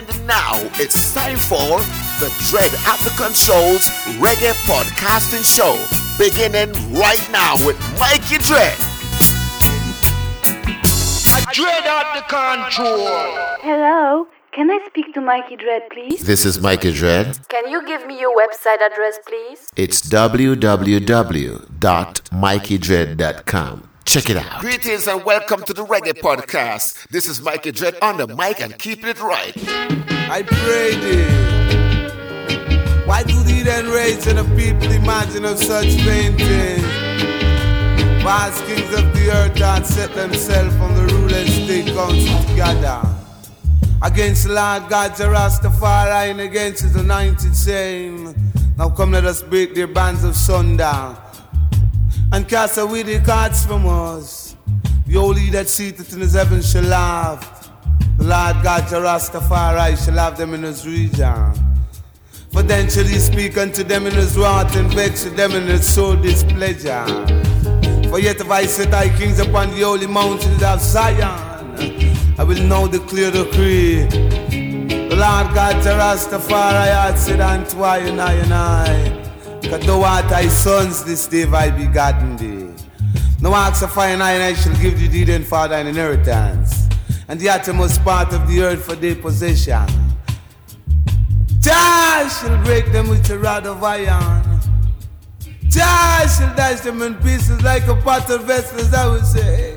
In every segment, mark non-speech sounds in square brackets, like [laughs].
And now it's time for the Dread at the Controls Reggae Podcasting Show, beginning right now with Mikey Dread. I Dread at the control. Hello, can I speak to Mikey Dread, please? This is Mikey Dread. Can you give me your website address, please? It's www.mikeydread.com. Check it out. Greetings and welcome to the Reggae Podcast. This is Mikey Dread on the mic and keeping it right. I pray thee. Why do the then raise and the people imagine of such vain things? Vast kings of the earth that set themselves on the rule and state council together. Against the Lord God, the Rastafari, and against his anointed saying, Now come let us break their bands of sundown and cast away the cards from us. The holy that seated in his heaven shall laugh. The Lord God, the Rastafari, shall have them in his region. For then shall he speak unto them in his wrath and vex them in his soul displeasure. For yet if I set thy kings upon the holy mountains of Zion. I will now declare the creed. The Lord God, the Rastafari, hath said unto I and I and I. Cause thou art thy sons this day I begotten thee. No ask of fire and I, and I shall give thee thee then father thine inheritance. And the uttermost part of the earth for their possession. Jah shall break them with a rod of iron. Jah shall dash them in pieces like a pot of vessels, I would say.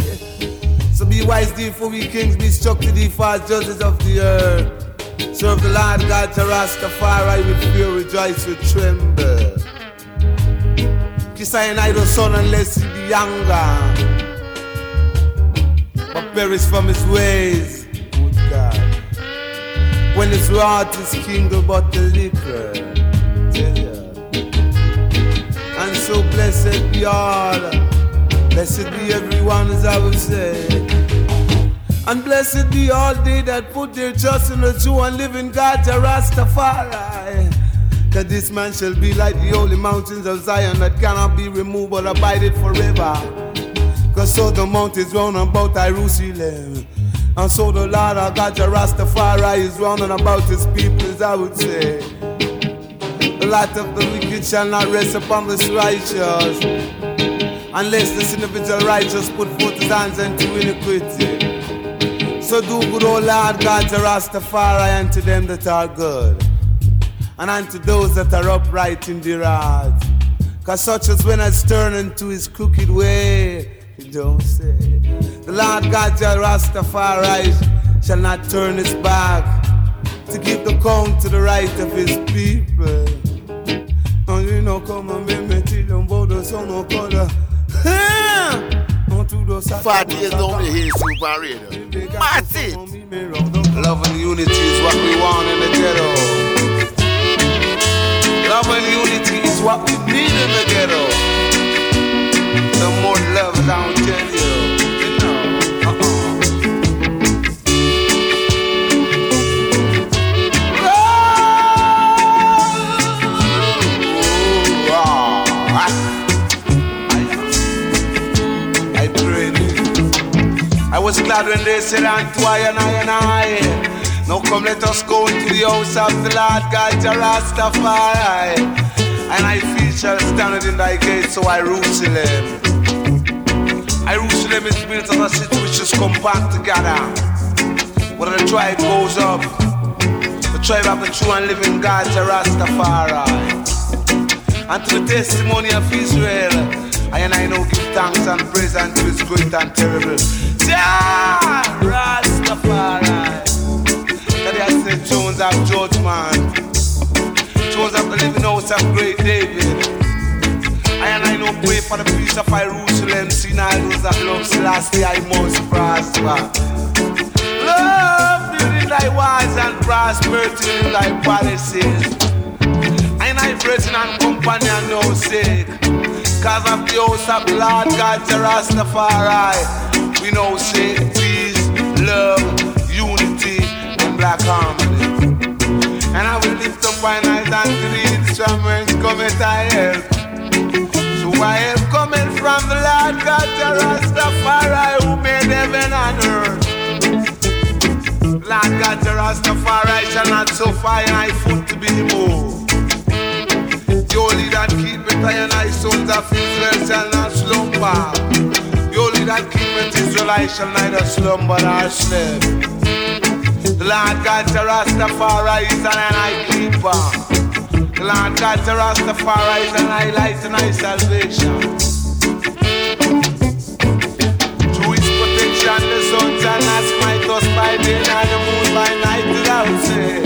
So be wise, thee, for we kings be struck to thee as judges of the earth. Serve the Lord God to Rastafari with fear, rejoice with tremble. Kiss I and I the son unless he be younger. But perish from his ways, good God. When his wrath is kindled but the liquor. And so blessed be all. Blessed be everyone as I would say. And blessed be all they that put their trust in the true and living God, the Rastafari. That this man shall be like the holy mountains of Zion that cannot be removed but abided forever. Cause so the mountains round about Jerusalem. And so the Lord our God, Rastafari, is round about his people, as I would say. The light of the wicked shall not rest upon the righteous. Unless this individual righteous put forth his hands into iniquity. So do good, O Lord God, to Rastafari, unto them that are good, and unto those that are upright in their heart. Cause such as when I turn into his crooked way, he don't say. The Lord God, Jah Rastafari, shall not turn his back to give the count to the right of his people. And you know, come and make me tell them about the son of color. Five years only here, Super Radio. Massive. Love and unity is what we want in the ghetto. Love and unity is what we need in the ghetto. The more love down tell you. You know. Uh-uh. Oh, ah. I pray thee. I was glad when they said unto I and I and I. Now come let us go into the house of the Lord God Jah Rastafari. And I feel shall stand in thy gate, so I Jerusalem. I Jerusalem is built on a city which is compact together. Where the tribe goes up. The tribe of the true and living God Jah Rastafari. And to the testimony of Israel, I and I know give thanks and praise unto his great and terrible. Jah of judgment. Jones of the living house of great David. I and I know pray for the peace of Jerusalem. See now those that love Selassie, I must prosper. Love building thy walls and prosperity in thy palaces. And I brethren and companion no sake. Cause of the house of the Lord God Rastafari. We know say peace, love, unity, and black harmony. And I will lift up my eyes unto the instruments cometh I help. So I am coming from the Lord God Jah Rastafari who made heaven and earth. Lord God Jah Rastafari shall not suffer I foot to be moved. The only that keep it I and I sons of Israel shall not slumber. The only that keep it Israelite shall neither slumber nor sleep. The Lord God to Rastafari is an I keeper. The Lord God to Rastafari is an I light and I salvation. and the sun shall not smite us by day and the moon by night without say.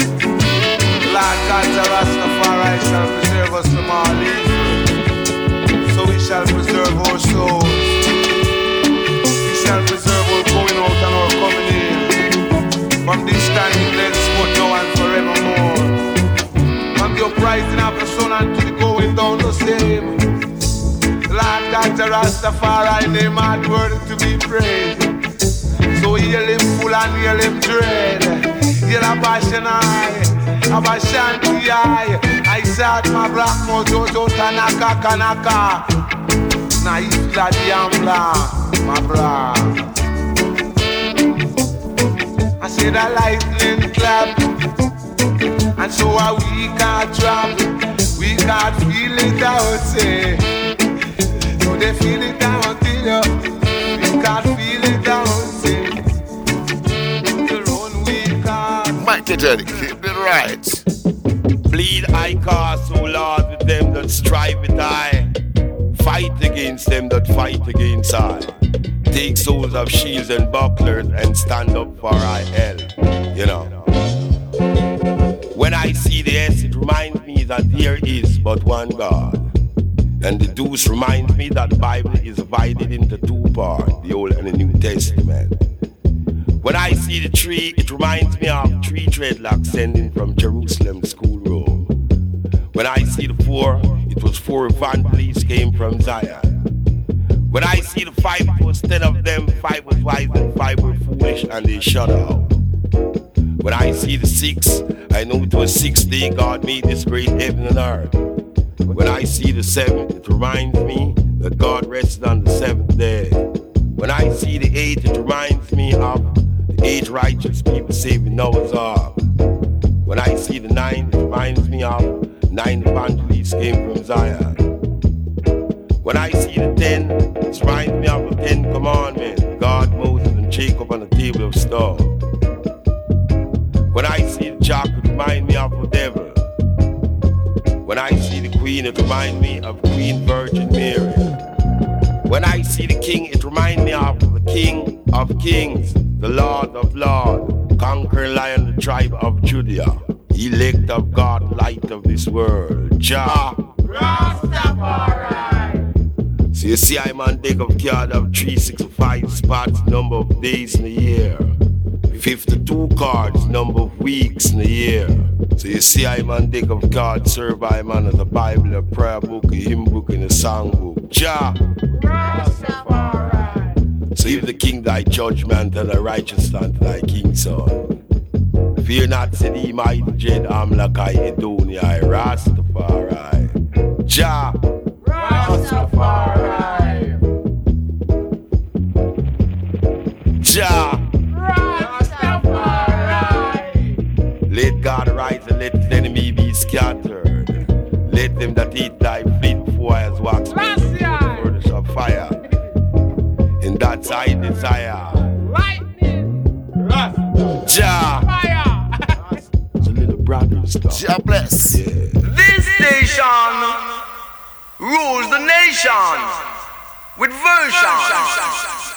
Lord God, the Rastafari shall preserve us from all evil. So we shall preserve our souls. From this time in henceforth now and forevermore. From the uprising of the sun unto the going down the same. Lord God, the Rastafari, name hard worthy to be praised. So heal him full and heal him dread. Heal a passion eye, a bashanti eye. I said my black mojo jo tanaka kanaka. Na isla diambla, my bra. I said a lightning clap. And so a we can't drop, we can't feel it out, say. So they feel it out till you, we can't feel it out. Mikey Dread, keep it right. Bleed I cast, O Lord, with them that strive with I. Fight against them that fight against I. Take souls of shields and bucklers and stand up for I hell. You know. When I see the S, it reminds me that there is but one God. And the deuce reminds me that the Bible is divided into two parts, the Old and the New Testament. When I see the tree, it reminds me of three dreadlocks sending from Jerusalem schoolroom. When I see the four, it was four van police came from Zion. When I see the five, ten of them, five was wise and five were foolish, and they shut out. When I see the six, I know it was six day God made this great heaven and earth. When I see the seven, it reminds me that God rested on the seventh day. When I see the eight, it reminds me of the Eight righteous people saving Noah's Ark. When I see the nine, it reminds me of nine evangelists came from Zion. When I see the ten, it reminds me of the ten commandments, God, Moses, and Jacob on the table of stone. When I see the jack, it reminds me of the devil. When I see the queen, it reminds me of Queen Virgin Mary. When I see the king, it reminds me of the king of kings the Lord of Lords, conquering lion, the tribe of Judah, elect of God, light of this world, Jah. Rastafari. You see, I'm on deck of card of 365 spots, number of days in a year. 52 cards, number of weeks in a year. So you see, I'm on deck of cards, serve man of the Bible, a prayer book, a hymn book, and a song book. Rastafari. So if the king thy judgment and a righteous unto thy king's son. Fear not, said he might dread Amlakai Edonia, Rastafari. Jah. Rastafari. Rastafari. Let God rise and let his enemy be scattered. Let them that eat thy fleet before as wax furnace of fire and that's I desire. Lightning, rust, Jah, fire. it's a little brother stuff. Jah bless. Yeah. This station rules the nation with version.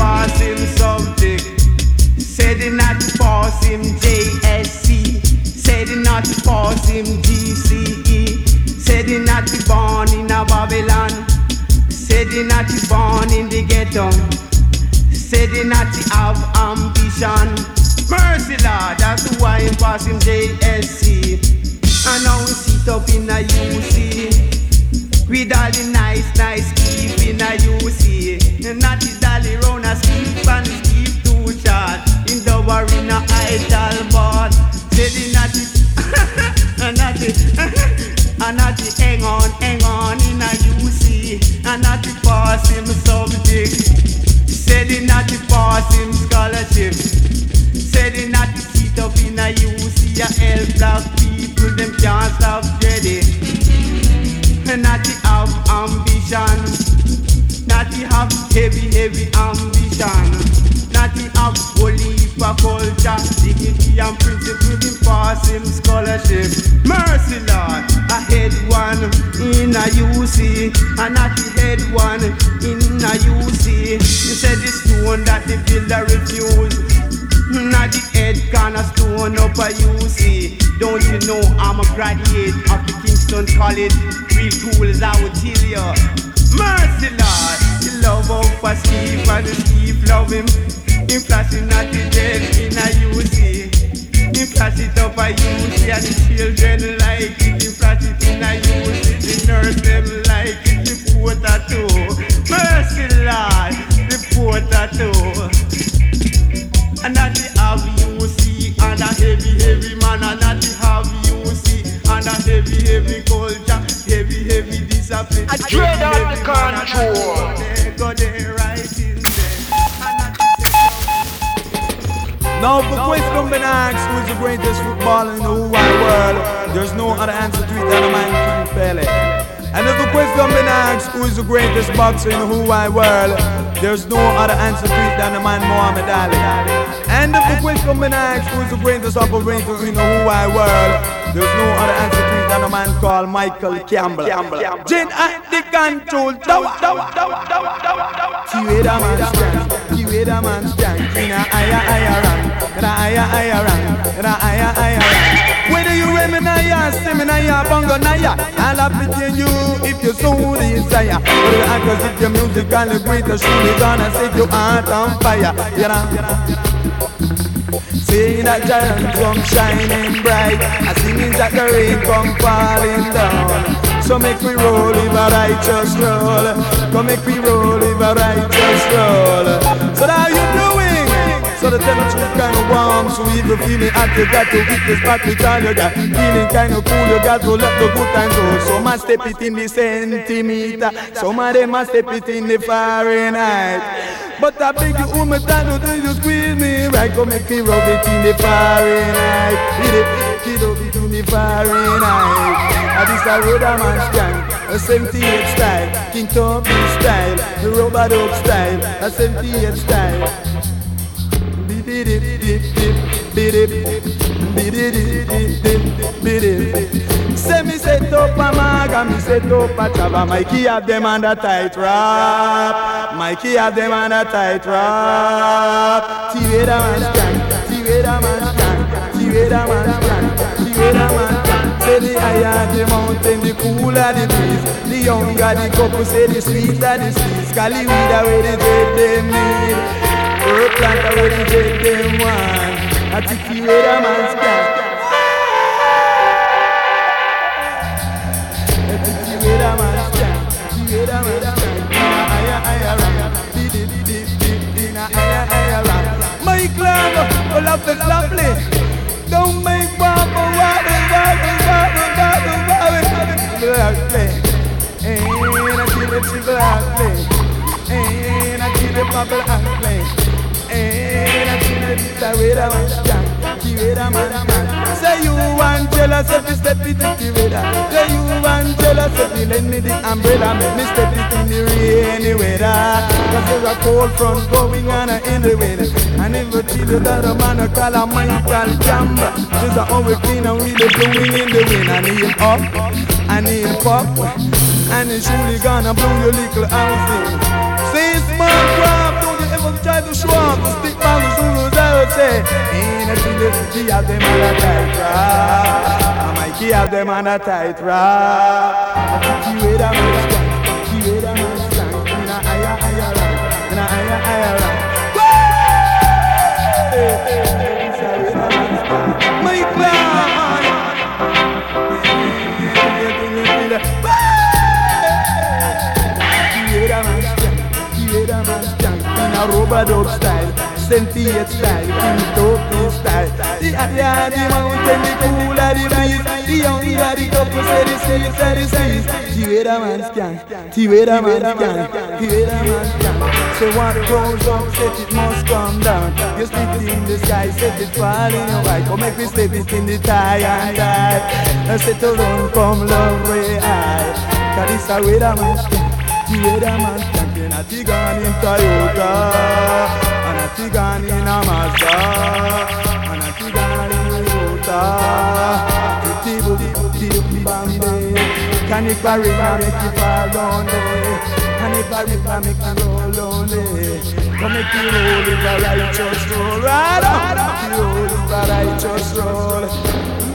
Pass him subject. Said he not pass him JSC. Said he not pass him GCE. Said he not to born in a Babylon. Said he not to born in the ghetto. Said he not to have ambition. Mercy Lord, that's why he pass him JSC. And now he sit up in a UC. With all the nice, nice keep in a UC. The dolly round a skip and skip too short. In the war in a idle board. Not the not [laughs] the and not the hang on, hang on in a UC. And not the pass him subject. Said he not to pass him scholarship. Said he not to sit up in a UC. A help black people, them can't stop dreading. To have ambition. Not to have heavy, heavy ambition. Not to have holy for culture, dignity and principle in pass him scholarship. Mercy Lord, a head one in a UC, and not the head one in a UC. You said the stone that the builder refused. Now the head gonna stone up a UC. Don't you know I'm a graduate of the Kingston College? Real cool as I would tell ya. Mercy Lord, the love of a Steve and the Steve love him. Him flashing at the dead in a UC. Him flash it up a UC and the children like it. Him flash it in a UC, the nurse them like it. The poor tattoo. Mercy Lord, the poor tattoo. And that heavy, heavy man. I dread out the control. Now the question no, been asked, who is the greatest footballer in the whole wide world? There's no other answer to it than a man Pele. And if the question been asked who is the greatest boxer in the whole world, there's no other answer to it than the man Muhammad Ali. And if the question been asked who is the greatest operator in the whole world, there's no other answer to it than a man called Michael Campbell. Jin at the control tower. See where the man stand, see where the man stand. In a higher, higher rank, in a higher, higher rank, in a higher, higher rank. Whether you remain a ya, semi na ya, bongo na I'll appreciate you if you so desire. You act as if your music and the greatest surely gonna set your heart on fire. Know. Seeing that giant come shining bright, I singing that the rain come falling down. So make we roll if a righteous roll. Come make we roll if a righteous roll. So how you doing? So the temperature kinda warm, so if you feeling hot, you got to hit this back because you got feeling kinda cool, you got to let the good times roll. Some must step it in the centimeter, some of them must step it in the Fahrenheit. But I beg you, oh my time, do you squeeze me right? Come make me rub it in the Fahrenheit. Hit it, hit it in the Fahrenheit. And this a man's gang, a 78 style, King Tubby style, the rubber dog style, a 78 style. Beat it, beat it, beat it, beat it. Say me set up a maga, me set up a chaba. Mikey have them the tight rap. Mikey have them the tight rap. Tivera man's gang, Tivera man's gang, Tivera man's gang, Man's gang. Say the higher the mountain, the cooler the breeze. The younger the couple, say the sweeter the squeeze. Cali weed away the dread them plant away the dread want. I think clan, all of the lovely. It, and I kill it, my blackly, and I kill it, Tivera man's gang, Tivera man's gang. Say you want jealous if you step it in the weather. Say you want jealous if you lend me the umbrella. Make me step it in the rainy weather. Cause there's a cold front going on in the wind. And if you you that a man a call a Michael Campbell. There's a hurricane and we the blowing in the wind. And he'll up, and he'll pop. And it's surely gonna blow your little house in. Say smart craft, don't you ever try to off the stick by the Zulus out say. Ain't a that he have them on a tight rap. I might have them on a tight rap. I think he wear that man's a dub style, sentient style, King Tubby style. The higher the mountain, the cooler the breeze. The younger the couple say the sweeter the squeeze. Tivera man's gang, Tivera man's gang, Tivera man's gang. So what goes up, set it must come down. You spit in the sky, set it fall in your white. Come make me step it in the tie and die. I set run come love way high. Cause this a way the man's gang, Tivera man's gang. And a Tigan in Toyota And a Tigan in a Mazda And a Tigan in Toyota Can it carry now make you Can it carry now make you roll there Come make you roll righteous roll Right roll righteous roll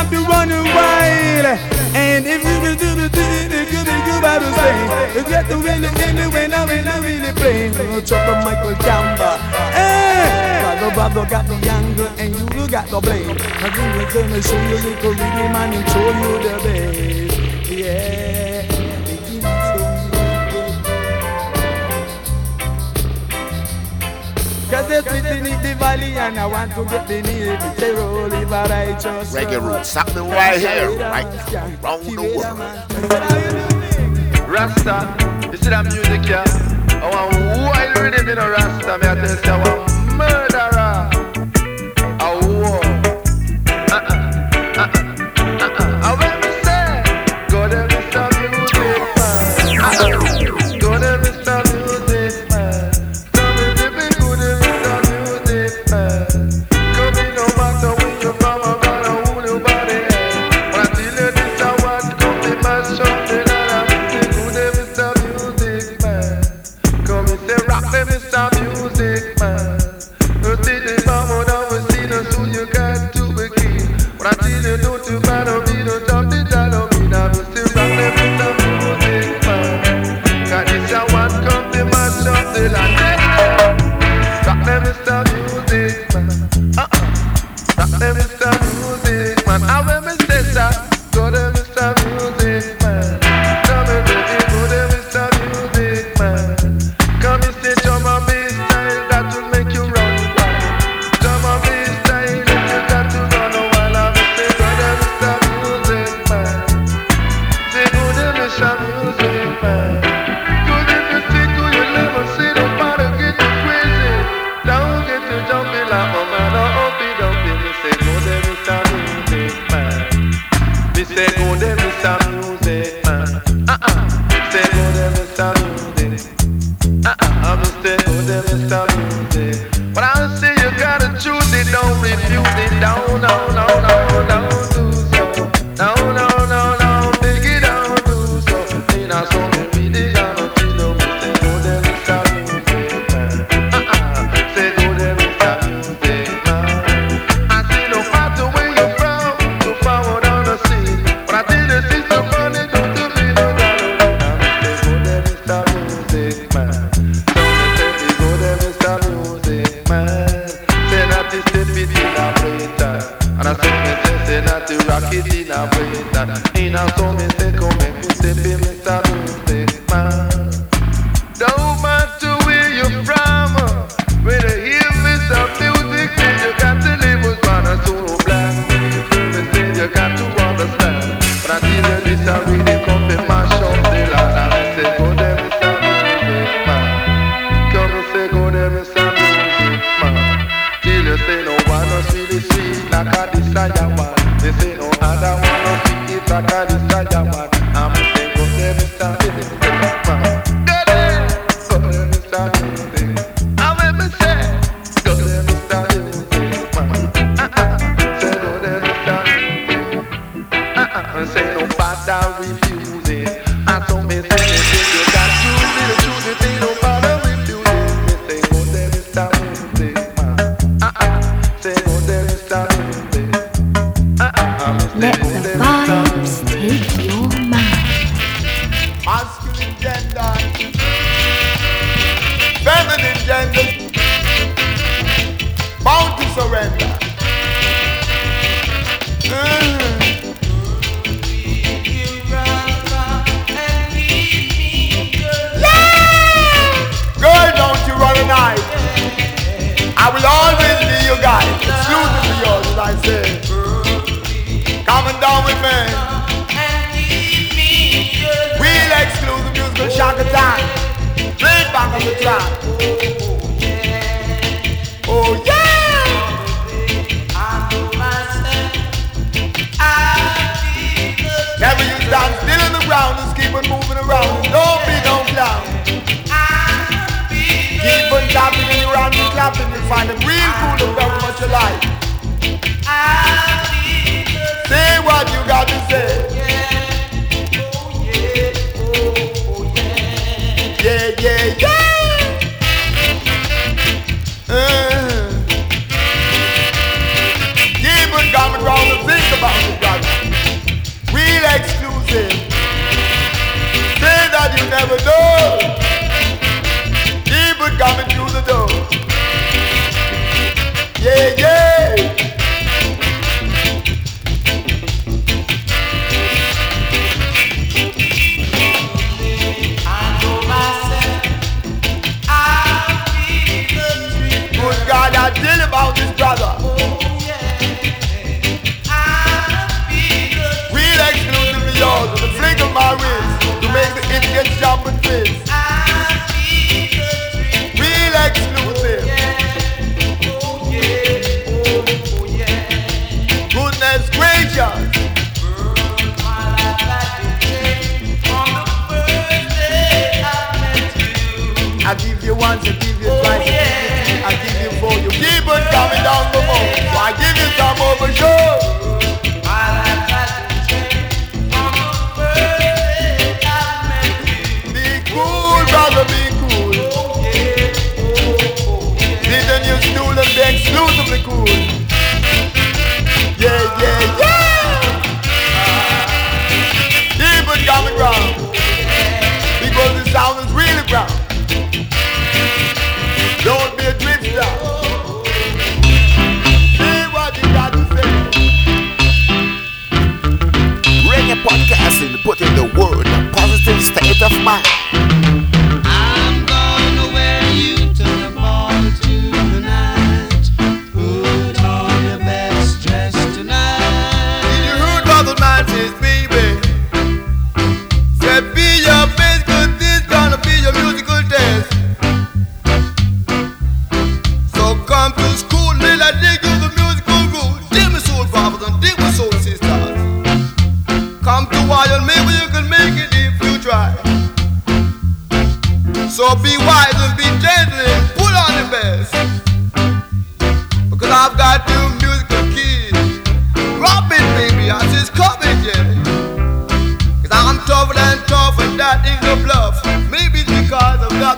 stop you running wild. And if you do the thing, it could do, good do the same. You get the really, really, when I when I really play. The trouble, Michael Jamba. Hey, Brother Brother got the younger and you got the blame. I'm you're gonna show you little really man and show you the best. belly and I want to get beneath it. They roll it, but I just reggae roots. Something right here, right round the world. Rasta, you see that music, yeah? I want wild rhythm in a Rasta, may I tell you, tomes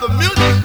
the musical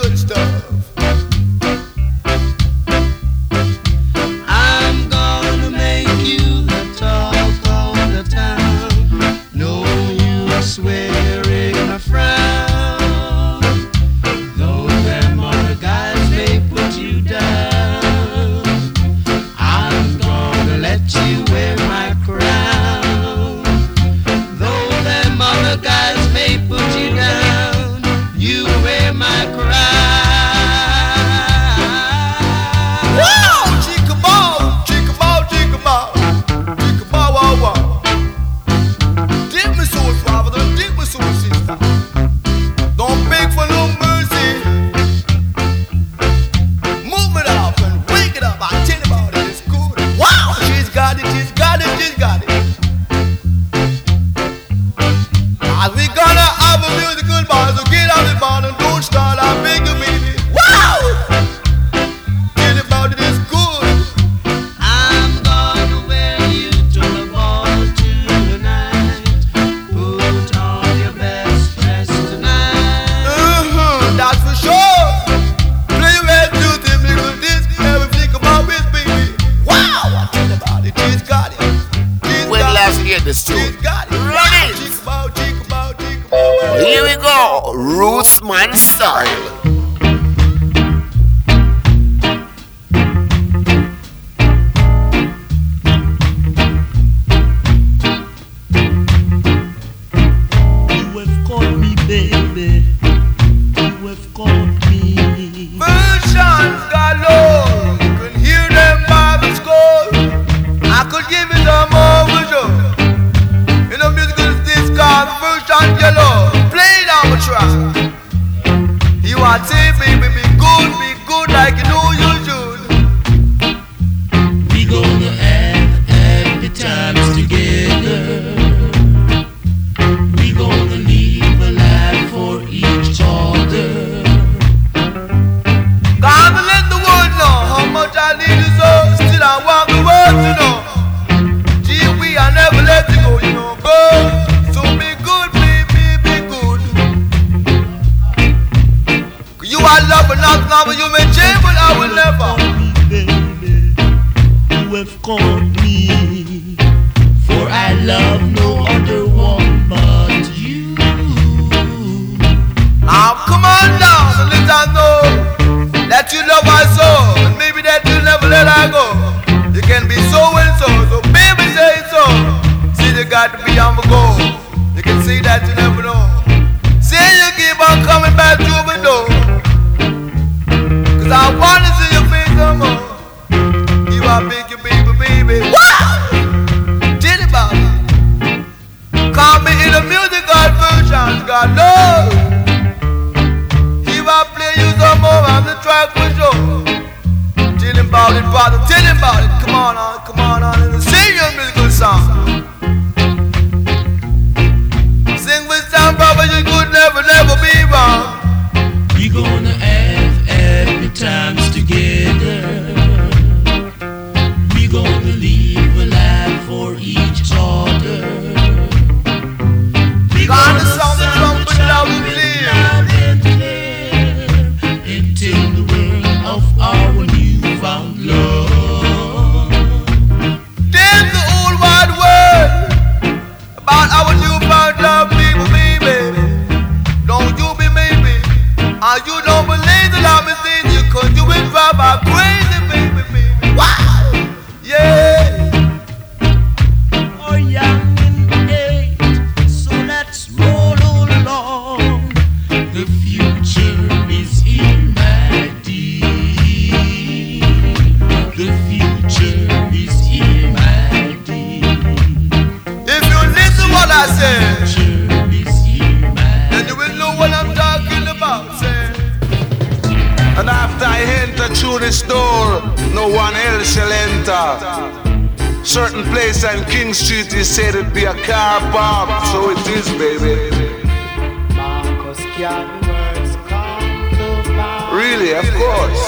Really, of course.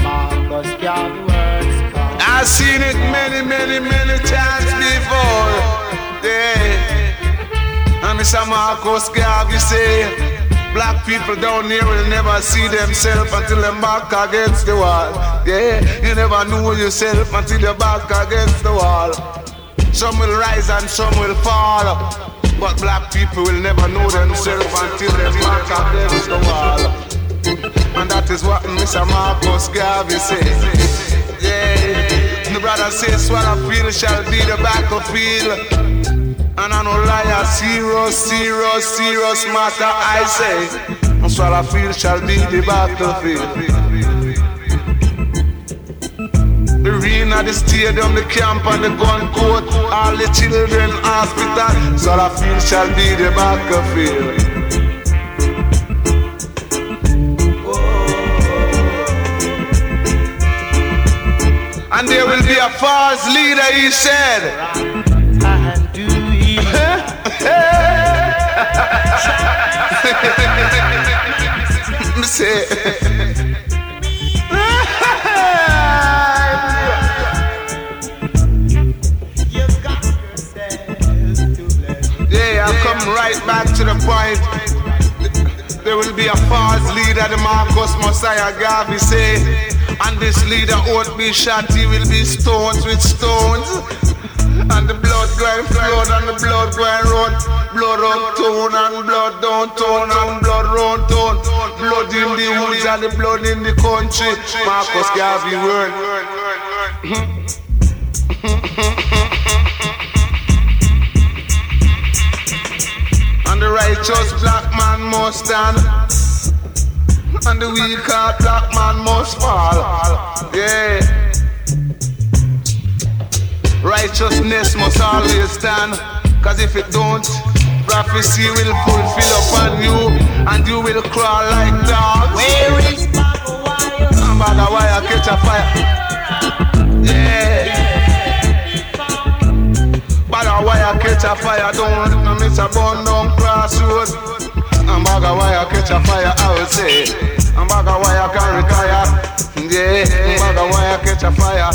Marcus can words come. I've seen it many, many, many times before. Yeah. And Mr. Marcus Garvey say, black people down here will never see themselves until they're back against the wall. Yeah, you never know yourself until you're back against the wall. Some will rise and some will fall. But black people will never know themselves until they're back against the wall. And that is what Mr. Marcus Garvey said. Yeah, the brother says, Swallow field shall be the battlefield. And I no liar, serious, serious, serious matter, I say. And Swallow field shall be the battlefield. The arena, the stadium, the camp, and the gun court, all the children hospital. Swallow field shall be the battlefield. Oh. And there will be a false leader, he said. And [laughs] do. [laughs] Me say, [laughs] I'll come right back to the point. There will be a false leader, the Marcus Mosiah Garvey say. And this leader won't be shot, he will be stoned with stones. And the blood going flood and the blood going run. Blood uptown and blood downtown and blood round town. Blood in the woods and the blood in the country. Marcus Garvey word. [laughs] And the righteous black man must stand. And the weak heart black man must fall. Yeah. Righteousness must always stand. Cause if it don't, prophecy will fulfill upon you. And you will crawl like dogs. Where is Baba Wire? And bag wire catch a fire. Catch a fire. Let no miss a bun down crossroad. And bag of wire catch a fire, I will say. And bag of wire can retire. Yeah. And bag of wire catch a fire.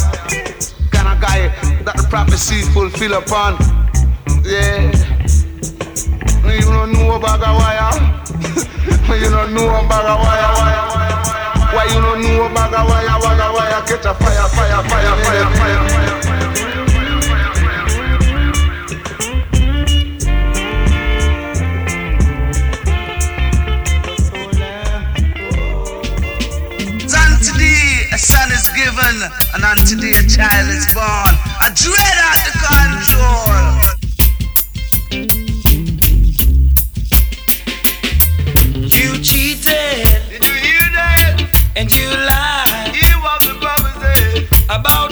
Kind of guy that the prophecy fulfill upon. Yeah. You don't know bag of wire. [laughs] you don't know bag of wire. Why you don't know bag of wire, bag of wire, catch a fire, fire, fire, fire, fire, fire. Unto son is given, and unto thee a child is born. A dread out the control. You cheated Did you hear that? and you lied Hear what the brother said. Eh? about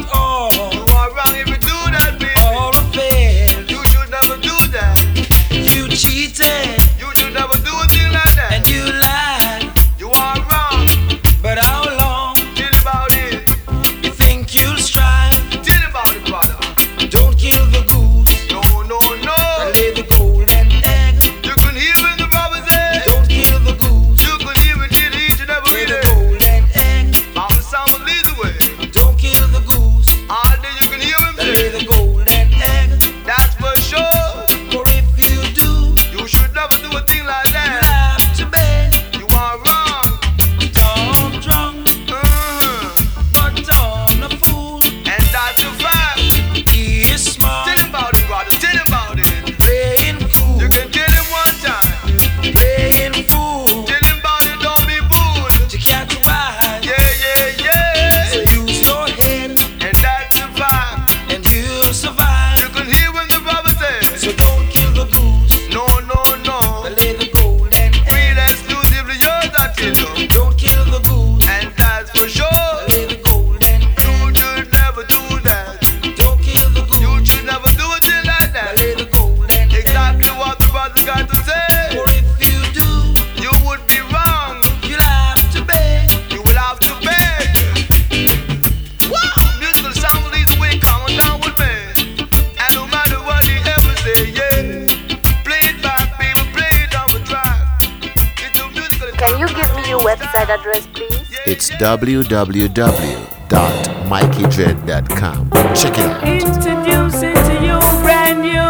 It's www.mikeydread.com. Check it out. Introducing to you brand new.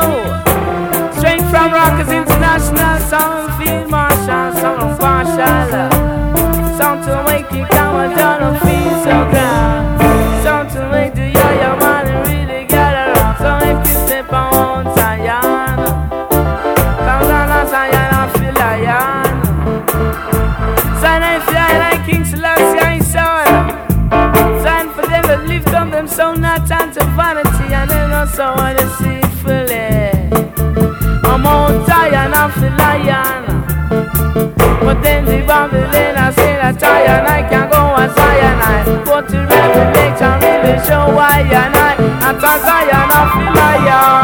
Straight from Rockers International, sound field marshal, sound partial. Uh, sound to make you come and down feel so grand. That Zion, I can go on Zion. I go to Revelation, really show why and I. And to Zion, I feel lion.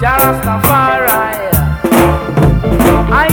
Jah Rastafari. I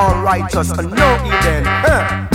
Special request, all righteous and no Eden. Huh.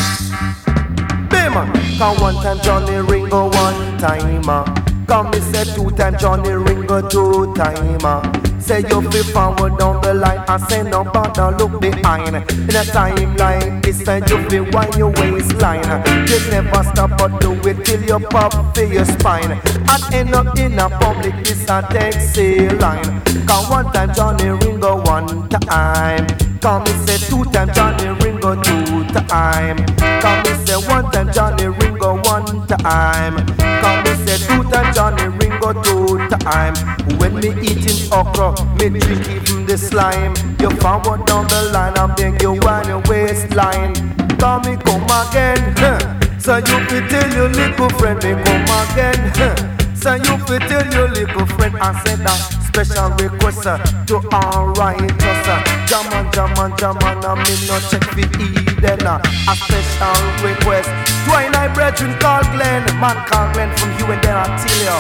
Bima, come one time Johnny Ringo, one timer. Ah. Come me say two time Johnny Ringo, two timer. Ah. Say you feel forward down the line and say no bother look behind. In a time like this, say you feel wind your waistline. You never stop but do it till you pop for your spine. And end up in a public, this a taxi line. Come one time Johnny Ringo, one time. Come me say two time Johnny Ringo, two time. Come me say one time Johnny Ringo, one time. Come me say two time Johnny Ringo, two time. When me eating okra, me drink even the slime. You forward down the line, I'm then you wind your waistline. Come me come again, huh. So you can tell your little friend me come again, huh. So you can tell your little friend I said that special request uh, to all righteous. Uh, Jaman, jaman, jaman, I me no check for Eden. Uh, a special request to my brethren called Glenn, man called Glenn from you and then I tell you.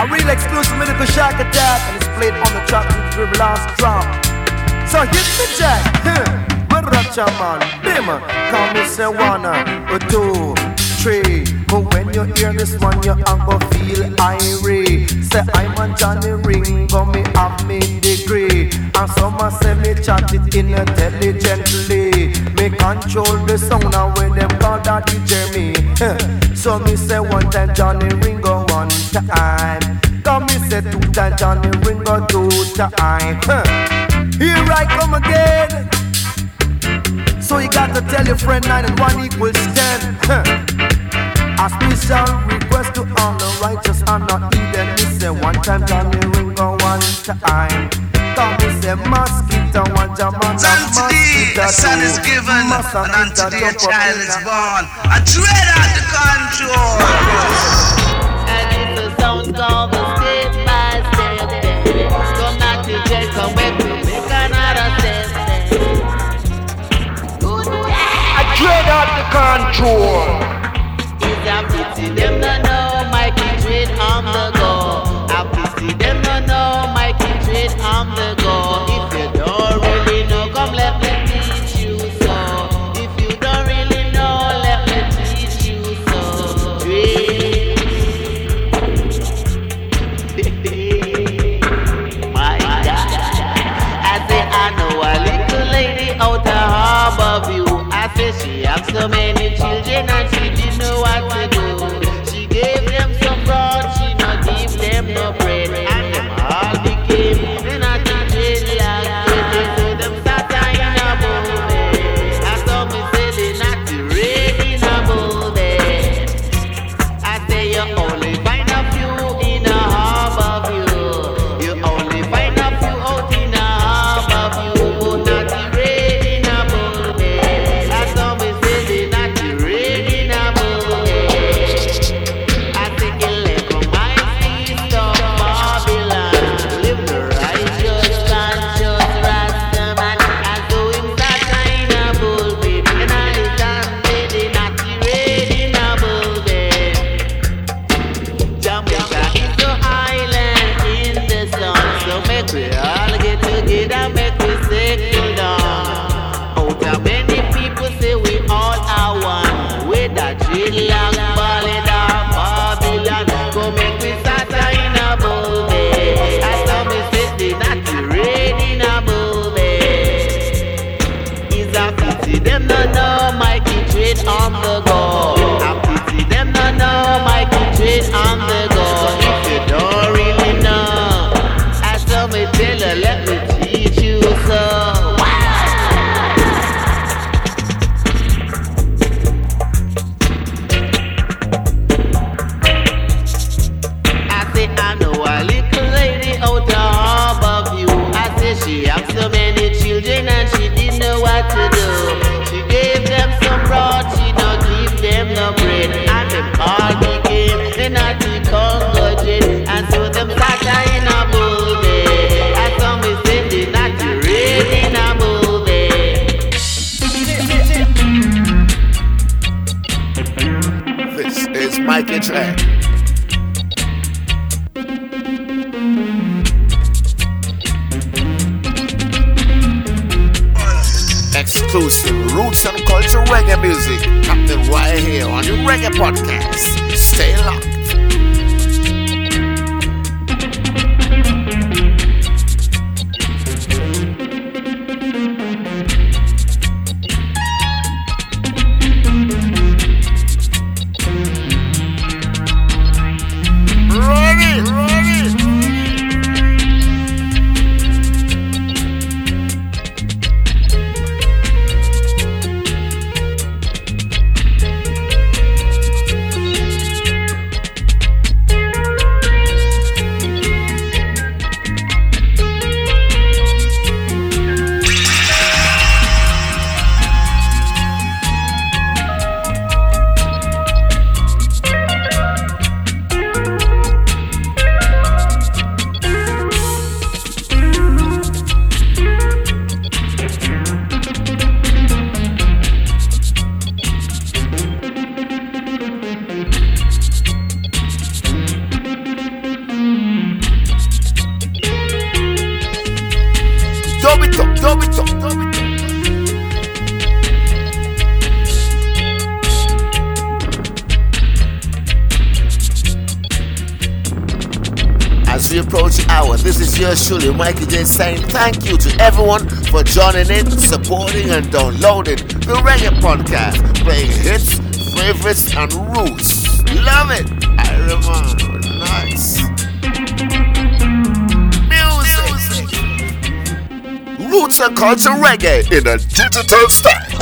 A real exclusive medical shock attack and it's played on the track with the last drop. So hit the jack, huh? Racha man, bim, come me say one, uh, two, But when you hear this one, you are gonna feel irate. Say I'm a Johnny Ringo, me have me degree. And some a say me chat it intelligently. Me control the sound and when them call that DJ me. So me say one time Johnny Ringo, one time. Come me say two time Johnny Ringo, two time. [laughs] Here I come again. So you got to tell your friend nine and one equals ten. [laughs] A special request to all the righteous and not heathen. Me say one time Johnny Ringo, one time. Come me say mosquito, one time man. Unto a son is given, and unto thee a child is born. A dread out the control. And it's a sound called the step by step. Come back to jail, come back to make another step. Dread out the control. on the approach hour. This is yours truly, Mikey J, saying thank you to everyone for joining in, supporting, and downloading the Reggae Podcast, playing hits, favorites, and roots. Love it! I remember. Nice. Music. Roots and culture reggae in a digital style.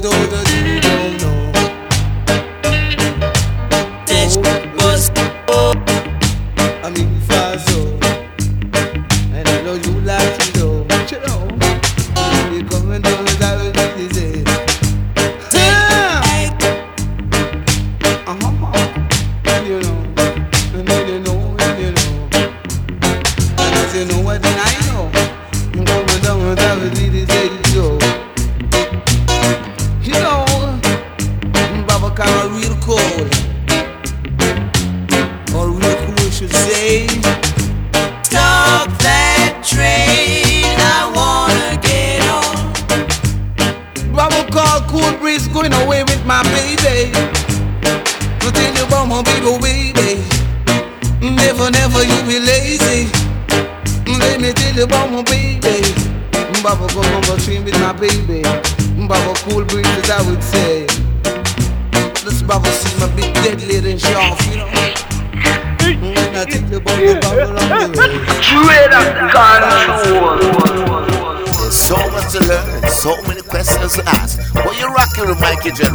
都的情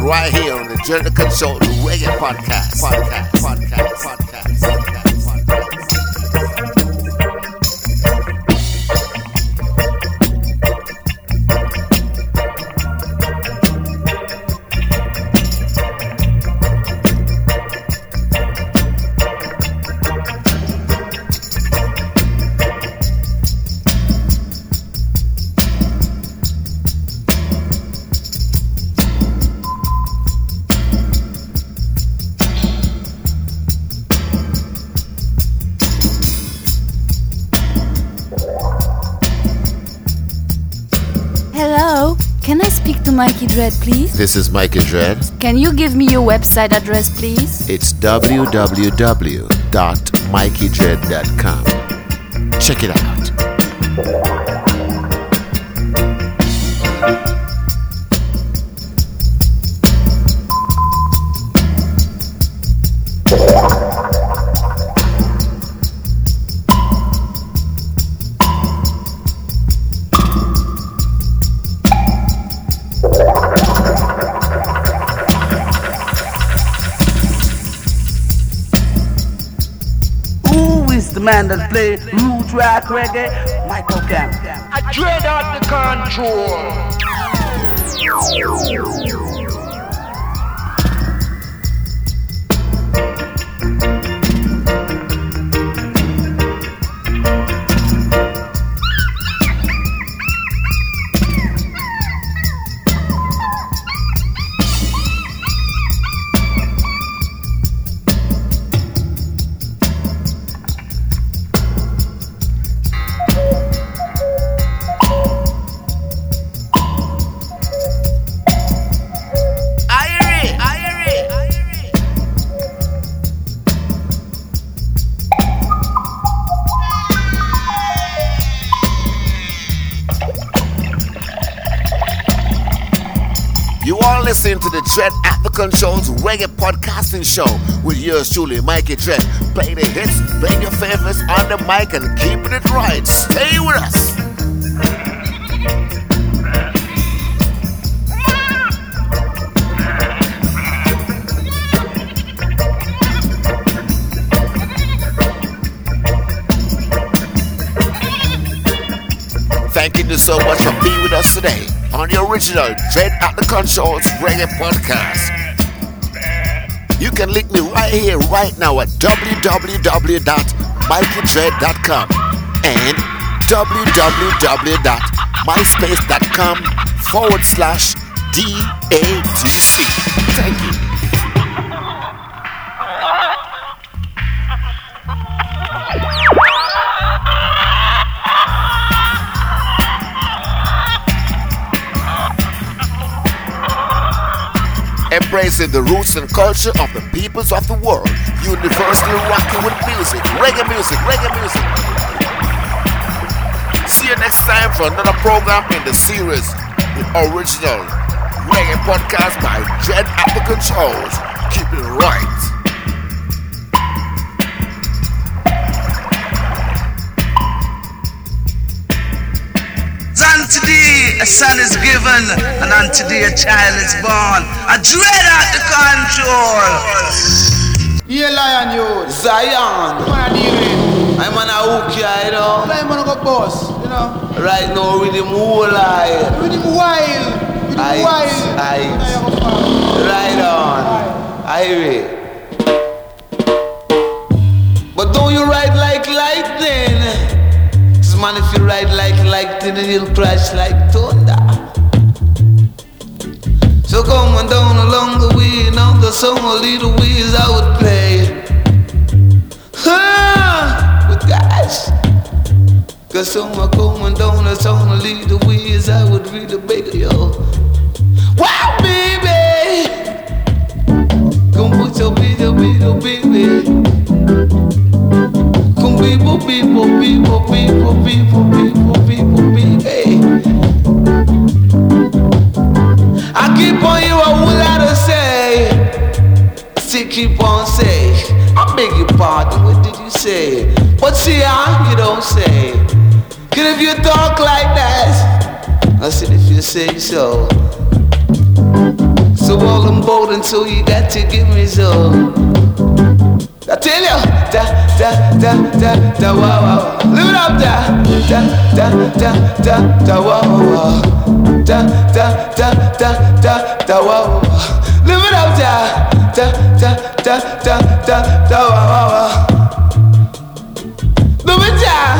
right here on the Journey Consultant Reggae Podcast. This is Mikey Dread. Can you give me your website address, please? It's www.mikeydread.com. Check it out. That play root rock reggae? Michael Camp. I dread out the control. Are to the Dread at the Controls Reggae Podcasting Show with yours truly, Mikey Dread. Play the hits, play your favorites on the mic, and keeping it right. Stay with us. Thanking you so much for being with us today on the original Dread at the Controls Reggae Podcast. You can link me right here, right now at www.mikeydread.com and www.myspace.com forward slash DATC. Thank you. Embracing the roots and culture of the peoples of the world. Universally rocking with music, reggae music, reggae music. See you next time for another program in the series, the original reggae podcast by Dread at the Controls. Keep it right. Unto thee a son is given, and unto thee a child is born. I dread out the control. Yeah, lion you. Zion. Man, I deal with. I'm on a hook here, you know. Like man, I go boss. You know. Right now, with him whole eye. With him wild. With him Aight, wild. aight. Right on. Irie. But don't you ride like lightning? Man, if you ride like lightning, you'll crash like thunder. So come on down along the way, and on the song a little ways I would play. Huh, with guys. Cause someone coming down the song a little ways I would really beg you. Wow, baby! Come put your video, video, baby. People, people, people, people, people, people, people, people, hey. I keep on you say. Still keep on. I beg your pardon, what did you say? But see how you don't say. If you talk like that, I said if you say so. So all bold so you got to give me some. I tell you, da da da da da wow. Live it up, da da da da da da wow wow. Da da da da da da wow. Live it up, da da da da da da da wow wow. Live it down.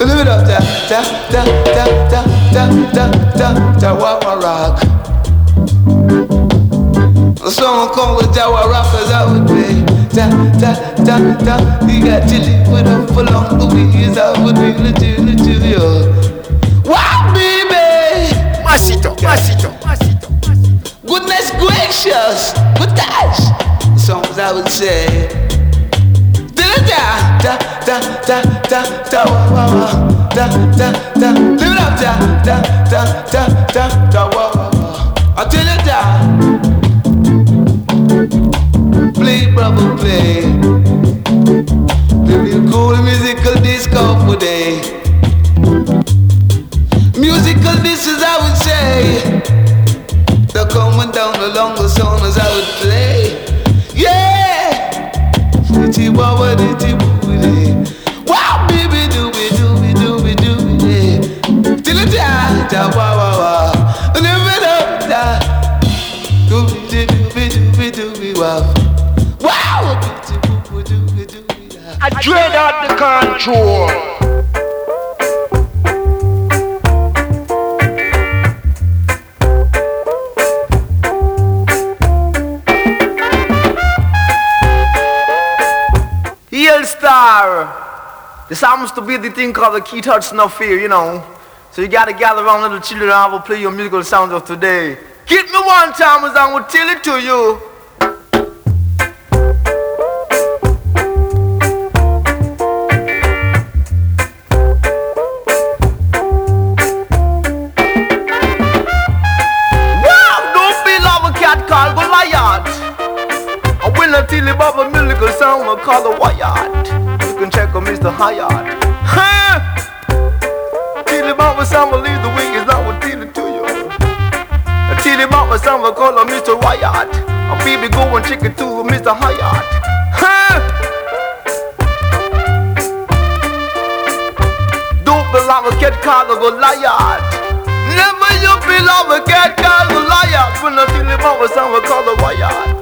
Live it up, da da da da da da da da da wow wow rock. Someone call it Jawa rappers I would play. Da da da da. You got to live with for long. The ways I would really do it to you. Wow, baby. Mash it up, mash it up, mash it up. Goodness gracious, good touch. Songs I would say. Da da da da da da wa wa wa da da da. Live it up da da da da da da wa wa wa. Tell you da. Play brother play. Living cool musical disco for day. Musical this is I would say. The coming down along the song as I would play. Yeah! Wow, baby Out the control. Heel Star. This happens to be the thing called the key touch no fear, you know. So you gotta gather around little children and I will play your musical sounds of today. Hit me one time as I will tell it to you. Call the Wyatt. You can check on Mr. Hyatt. About my sound, believe the wing is not what tell it to you. About my sound, call him Mr. Wyatt. A baby go and check it to Mr. Hyatt. Don't belong a cat called a Goliath. Never you belong a cat called Goliath. When I my sound, I call the Wyatt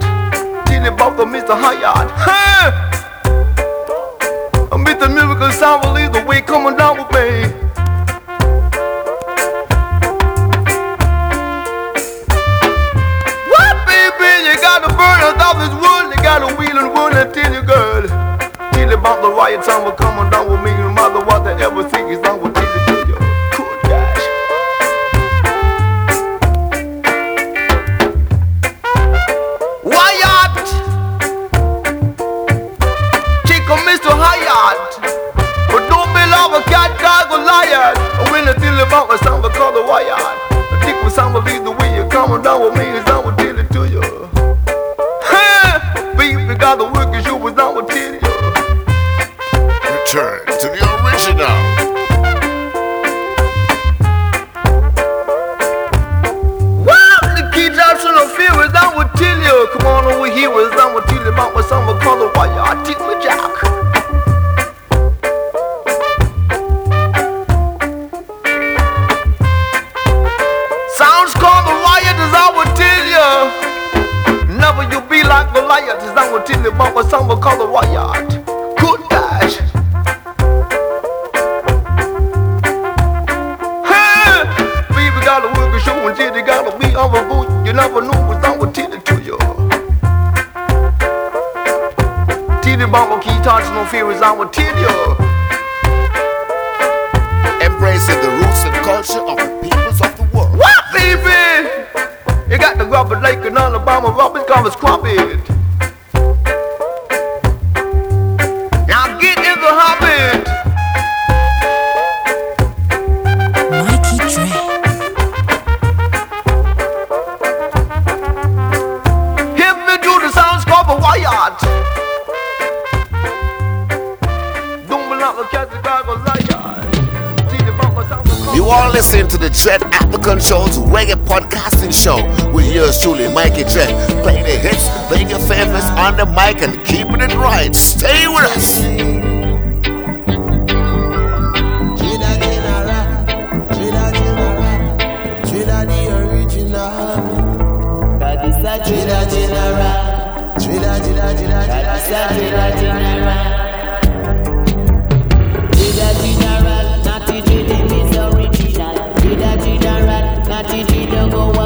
about the Mr. Hyatt. Huh? I lead the way coming down with me. What, baby? You gotta burn a thousand wood, you gotta wheel and wood and tell you, girl. Tell you about the riot sound will coming down with me, the Trina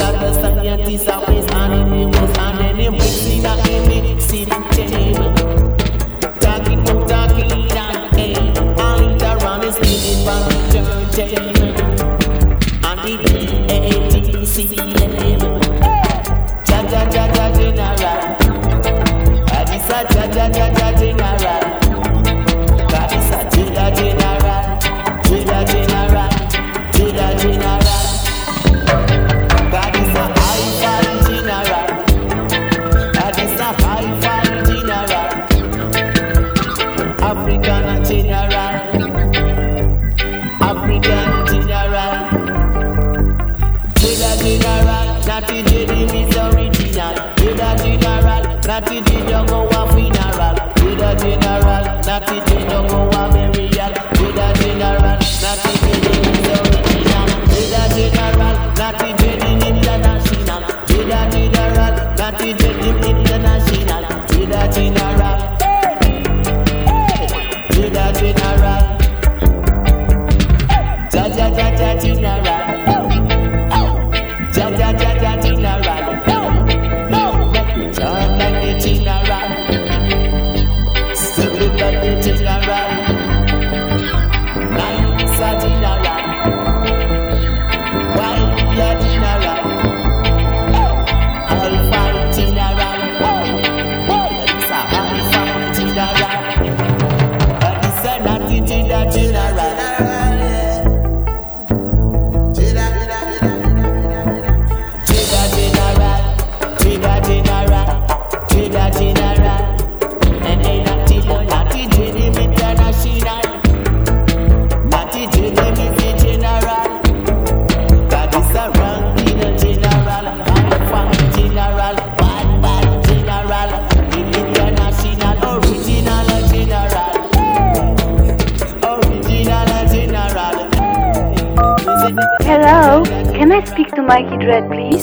that the science is always on in the woods from the. And the general. General.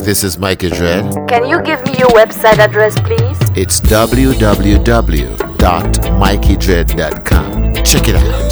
This is Mikey Dread. Can you give me your website address, please? It's www.mikeydread.com. Check it out.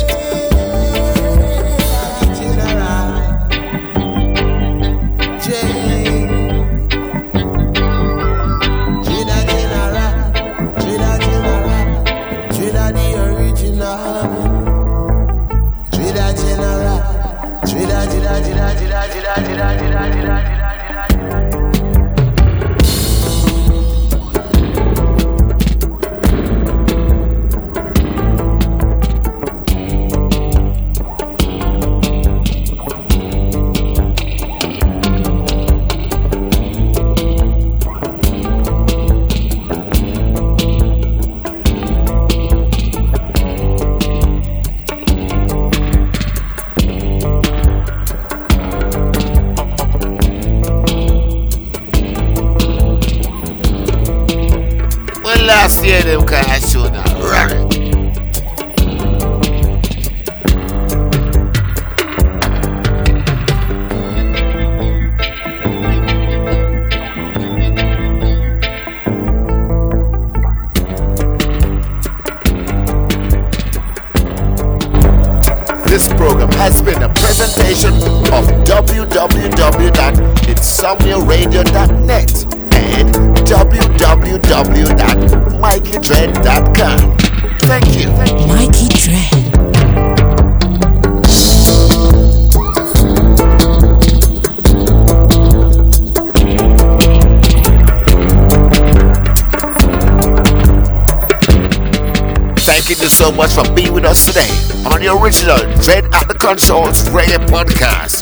Eastern Reggae Podcast.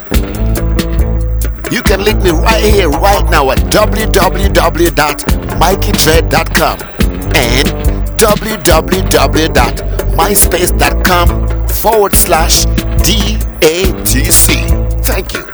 You can link me right here, right now at www.mikeydread.com and www.myspace.com forward slash DATC. Thank you.